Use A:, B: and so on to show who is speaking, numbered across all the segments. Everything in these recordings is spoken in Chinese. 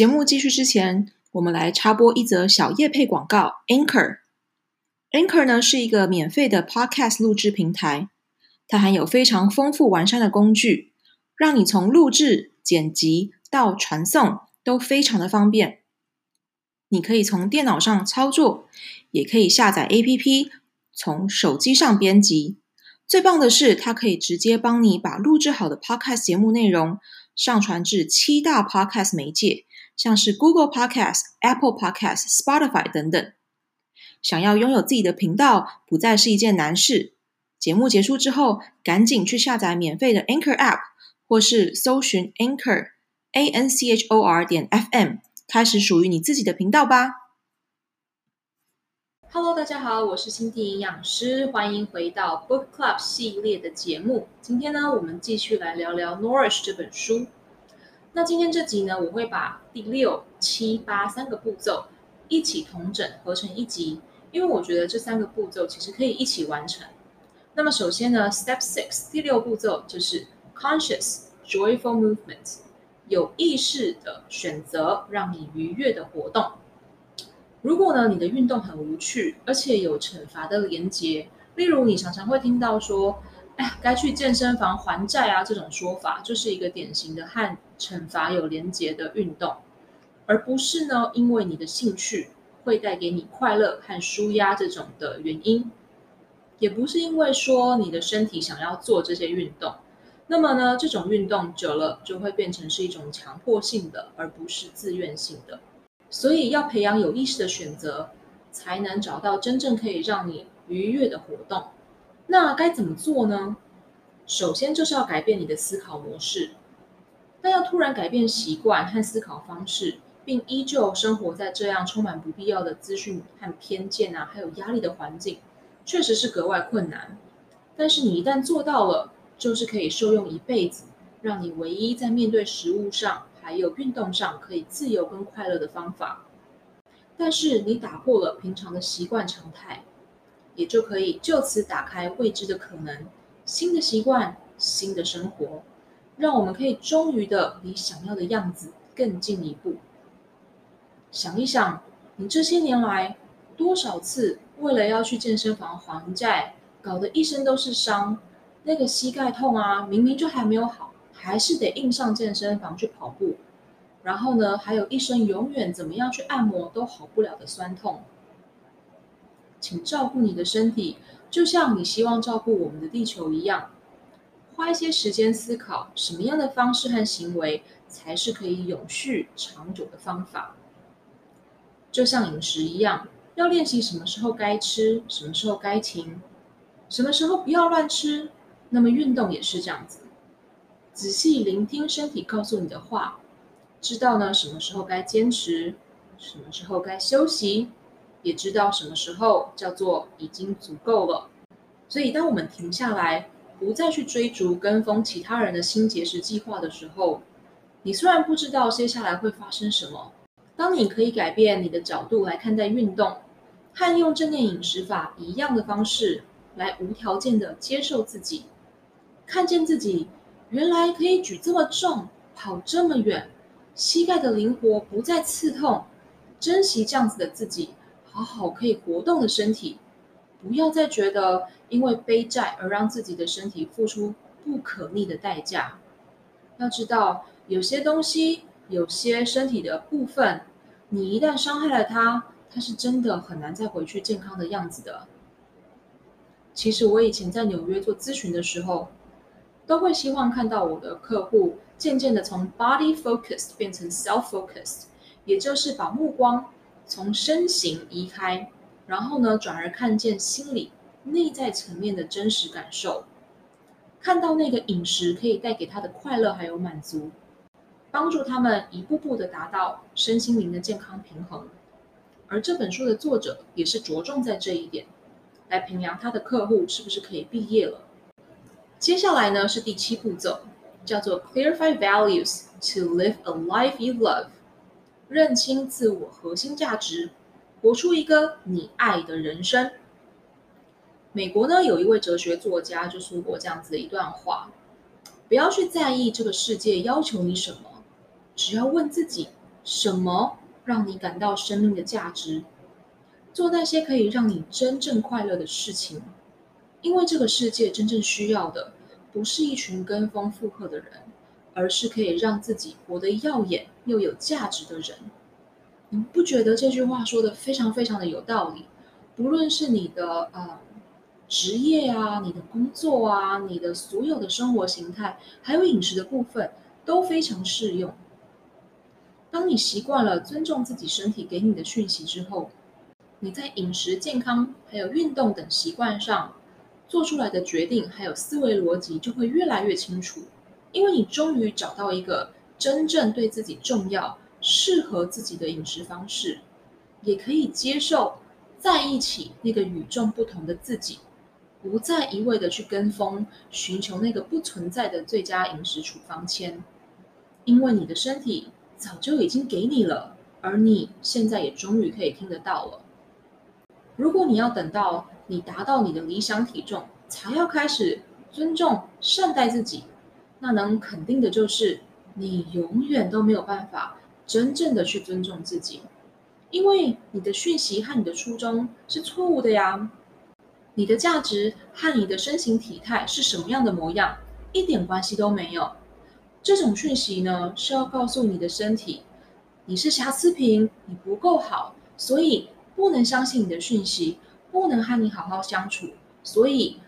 A: 节目继续之前，我们来插播一则小叶配广告。Anchor Anchor 呢是一个免费的 Podcast 录制平台，它含有非常丰富完善的工具，让你从录制、剪辑到传送都非常的方便。你可以从电脑上操作，也可以下载 APP，从手机上编辑。最棒的是，它可以直接帮你把录制好的 Podcast 节目内容上传至七大 Podcast 媒介，像是 Google Podcast、Apple Podcast、Spotify 等等。想要拥有自己的频道，不再是一件难事。节目结束之后，赶紧去下载免费的 Anchor App，或是搜寻 Anchor A N C H O R 点 F M，开始属于你自己的频道吧。Hello，大家好，我是心地营养师，欢迎回到 Book Club 系列的节目。今天呢，我们继续来聊聊《Nourish》这本书。那今天这集呢，我会把第六、七、八三个步骤一起同整合成一集，因为我觉得这三个步骤其实可以一起完成。那么首先呢，Step Six 第六步骤就是 Conscious Joyful Movement，有意识的选择让你愉悦的活动。如果呢，你的运动很无趣，而且有惩罚的连结，例如你常常会听到说，哎，该去健身房还债啊，这种说法就是一个典型的和惩罚有连结的运动，而不是呢，因为你的兴趣会带给你快乐和舒压这种的原因，也不是因为说你的身体想要做这些运动，那么呢，这种运动久了就会变成是一种强迫性的，而不是自愿性的。所以要培养有意识的选择，才能找到真正可以让你愉悦的活动。那该怎么做呢？首先就是要改变你的思考模式。但要突然改变习惯和思考方式，并依旧生活在这样充满不必要的资讯和偏见啊，还有压力的环境，确实是格外困难。但是你一旦做到了，就是可以受用一辈子，让你唯一在面对食物上。还有运动上可以自由跟快乐的方法，但是你打破了平常的习惯常态，也就可以就此打开未知的可能，新的习惯，新的生活，让我们可以终于的离想要的样子更进一步。想一想，你这些年来多少次为了要去健身房还债，搞得一身都是伤，那个膝盖痛啊，明明就还没有好。还是得硬上健身房去跑步，然后呢，还有一身永远怎么样去按摩都好不了的酸痛。请照顾你的身体，就像你希望照顾我们的地球一样，花一些时间思考什么样的方式和行为才是可以永续长久的方法。就像饮食一样，要练习什么时候该吃，什么时候该停，什么时候不要乱吃。那么运动也是这样子。仔细聆听身体告诉你的话，知道呢什么时候该坚持，什么时候该休息，也知道什么时候叫做已经足够了。所以，当我们停下来，不再去追逐跟风其他人的新节食计划的时候，你虽然不知道接下来会发生什么，当你可以改变你的角度来看待运动，和用正念饮食法一样的方式来无条件的接受自己，看见自己。原来可以举这么重，跑这么远，膝盖的灵活不再刺痛，珍惜这样子的自己，好好可以活动的身体，不要再觉得因为背债而让自己的身体付出不可逆的代价。要知道，有些东西，有些身体的部分，你一旦伤害了它，它是真的很难再回去健康的样子的。其实我以前在纽约做咨询的时候，都会希望看到我的客户渐渐的从 body focused 变成 self focused，也就是把目光从身形移开，然后呢，转而看见心理内在层面的真实感受，看到那个饮食可以带给他的快乐还有满足，帮助他们一步步的达到身心灵的健康平衡。而这本书的作者也是着重在这一点，来衡量他的客户是不是可以毕业了。接下来呢是第七步骤，叫做 Clarify Values to Live a Life You Love，认清自我核心价值，活出一个你爱的人生。美国呢有一位哲学作家就说过这样子的一段话：不要去在意这个世界要求你什么，只要问自己什么让你感到生命的价值，做那些可以让你真正快乐的事情。因为这个世界真正需要的，不是一群跟风附和的人，而是可以让自己活得耀眼又有价值的人。你不觉得这句话说的非常非常的有道理？不论是你的呃职业啊，你的工作啊，你的所有的生活形态，还有饮食的部分，都非常适用。当你习惯了尊重自己身体给你的讯息之后，你在饮食、健康还有运动等习惯上做出来的决定，还有思维逻辑就会越来越清楚，因为你终于找到一个真正对自己重要、适合自己的饮食方式，也可以接受。在一起，那个与众不同的自己，不再一味的去跟风，寻求那个不存在的最佳饮食处方签，因为你的身体早就已经给你了，而你现在也终于可以听得到了。如果你要等到你达到你的理想体重，才要开始尊重、善待自己，那能肯定的就是，你永远都没有办法真正的去尊重自己。因为你的讯息和你的初衷是错误的呀，你的价值和你的身形体态是什么样的模样一点关系都没有。这种讯息呢，是要告诉你的身体，你是瑕疵品，你不够好，所以不能相信你的讯息，不能和你好好相处。所以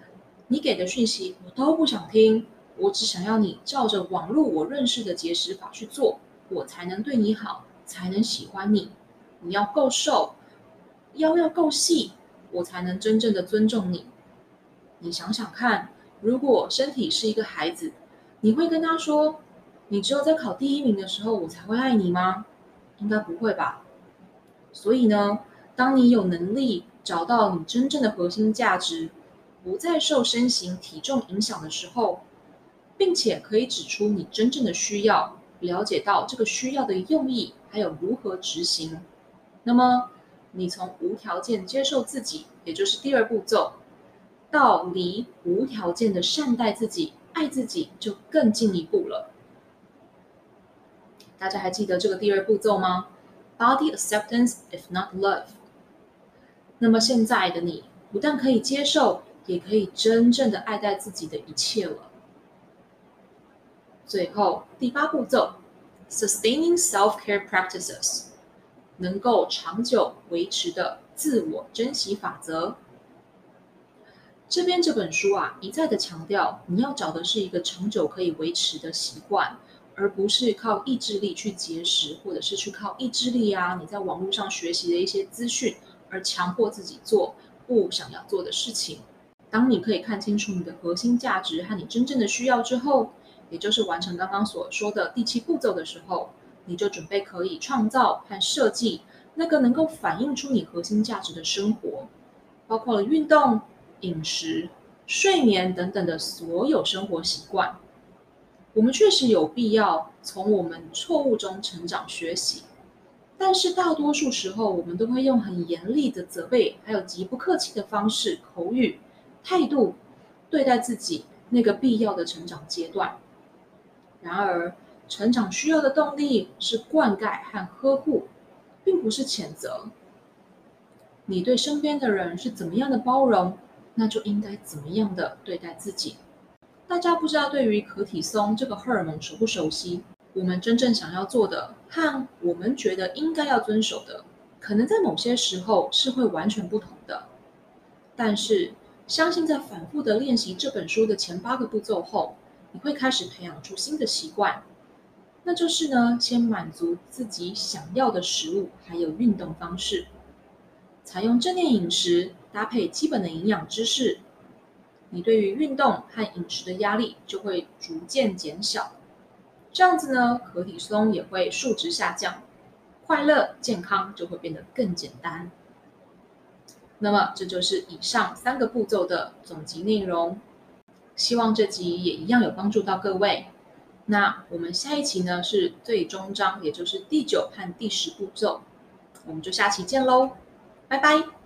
A: 你给的讯息我都不想听，我只想要你照着网络我认识的节食法去做，我才能对你好，才能喜欢你。你要够瘦，腰要够细，我才能真正的尊重你。你想想看，如果身体是一个孩子，你会跟他说：“你只有在考第一名的时候，我才会爱你吗？”应该不会吧。所以呢，当你有能力找到你真正的核心价值，不再受身形体重影响的时候，并且可以指出你真正的需要，了解到这个需要的用意，还有如何执行。那么，你从无条件接受自己，也就是第二步骤，到离无条件的善待自己、爱自己，就更进一步了。大家还记得这个第二步骤吗？Body acceptance, if not love。那么现在的你，不但可以接受，也可以真正的爱戴自己的一切了。最后，第八步骤，Sustaining self-care practices。能够长久维持的自我珍惜法则。这边这本书啊，一再的强调，你要找的是一个长久可以维持的习惯，而不是靠意志力去节食，或者是去靠意志力啊，你在网络上学习的一些资讯，而强迫自己做不想要做的事情。当你可以看清楚你的核心价值和你真正的需要之后，也就是完成刚刚所说的第七步骤的时候。你就准备可以创造和设计那个能够反映出你核心价值的生活，包括了运动、饮食、睡眠等等的所有生活习惯。我们确实有必要从我们错误中成长学习，但是大多数时候我们都会用很严厉的责备，还有极不客气的方式、口语、态度对待自己那个必要的成长阶段。然而，成长需要的动力是灌溉和呵护，并不是谴责。你对身边的人是怎么样的包容，那就应该怎么样的对待自己。大家不知道对于可体松这个荷尔蒙熟不熟悉？我们真正想要做的和我们觉得应该要遵守的，可能在某些时候是会完全不同的。但是，相信在反复的练习这本书的前八个步骤后，你会开始培养出新的习惯。那就是呢，先满足自己想要的食物，还有运动方式，采用正念饮食，搭配基本的营养知识，你对于运动和饮食的压力就会逐渐减小。这样子呢，可体松也会数值下降，快乐健康就会变得更简单。那么，这就是以上三个步骤的总集内容。希望这集也一样有帮助到各位。那我们下一期呢，是最终章，也就是第九和第十步骤，我们就下期见喽，拜拜。